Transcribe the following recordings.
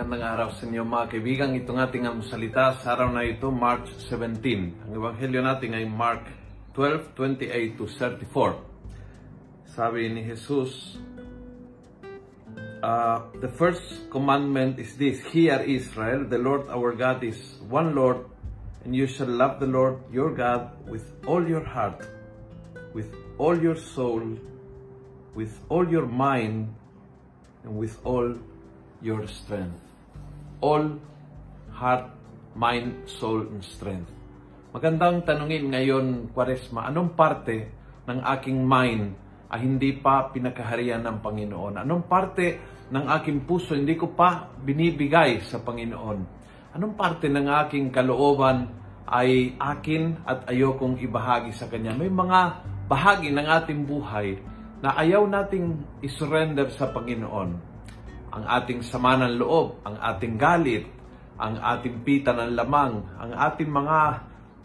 Magandang araw sa inyo mga kaibigan. Itong ating salita sa araw na ito, March 17. Ang ebanghelyo natin ay Mark 12, 28 to 34. Sabi ni Jesus, uh, The first commandment is this, Hear Israel, the Lord our God is one Lord, and you shall love the Lord your God with all your heart, with all your soul, with all your mind, and with all your strength. All heart, mind, soul, and strength. Magandang tanungin ngayon, Kwaresma, anong parte ng aking mind ay hindi pa pinakaharian ng Panginoon? Anong parte ng aking puso hindi ko pa binibigay sa Panginoon? Anong parte ng aking kalooban ay akin at ayokong ibahagi sa Kanya? May mga bahagi ng ating buhay na ayaw nating isurrender sa Panginoon ang ating sama ng loob, ang ating galit, ang ating pita ng lamang, ang ating mga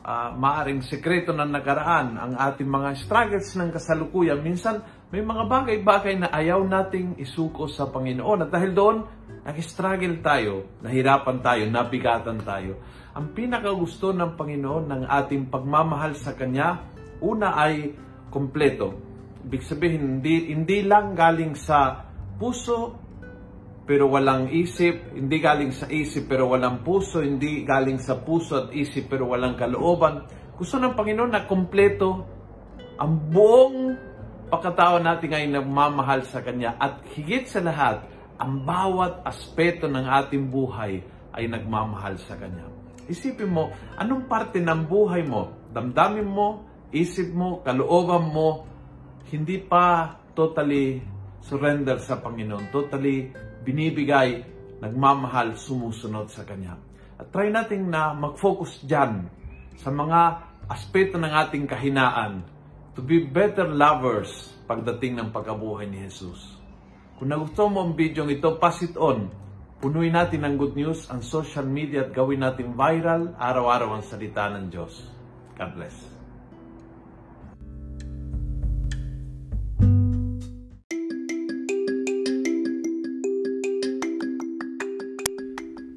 uh, maaring sekreto ng nakaraan, ang ating mga struggles ng kasalukuyan. Minsan, may mga bagay-bagay na ayaw nating isuko sa Panginoon. At dahil doon, nag-struggle tayo, nahirapan tayo, nabigatan tayo. Ang pinakagusto ng Panginoon ng ating pagmamahal sa Kanya, una ay kompleto. Ibig sabihin, hindi, hindi lang galing sa puso pero walang isip, hindi galing sa isip pero walang puso, hindi galing sa puso at isip pero walang kalooban. Gusto ng Panginoon na kompleto ang buong pagkatao natin ay nagmamahal sa Kanya at higit sa lahat, ang bawat aspeto ng ating buhay ay nagmamahal sa Kanya. Isipin mo, anong parte ng buhay mo, damdamin mo, isip mo, kalooban mo, hindi pa totally surrender sa Panginoon, totally binibigay, nagmamahal, sumusunod sa Kanya. At try natin na mag-focus dyan sa mga aspeto ng ating kahinaan to be better lovers pagdating ng pagkabuhay ni Jesus. Kung nagustuhan mo ang video ito, pass it on. Punuin natin ng good news ang social media at gawin natin viral araw-araw ang salita ng Diyos. God bless.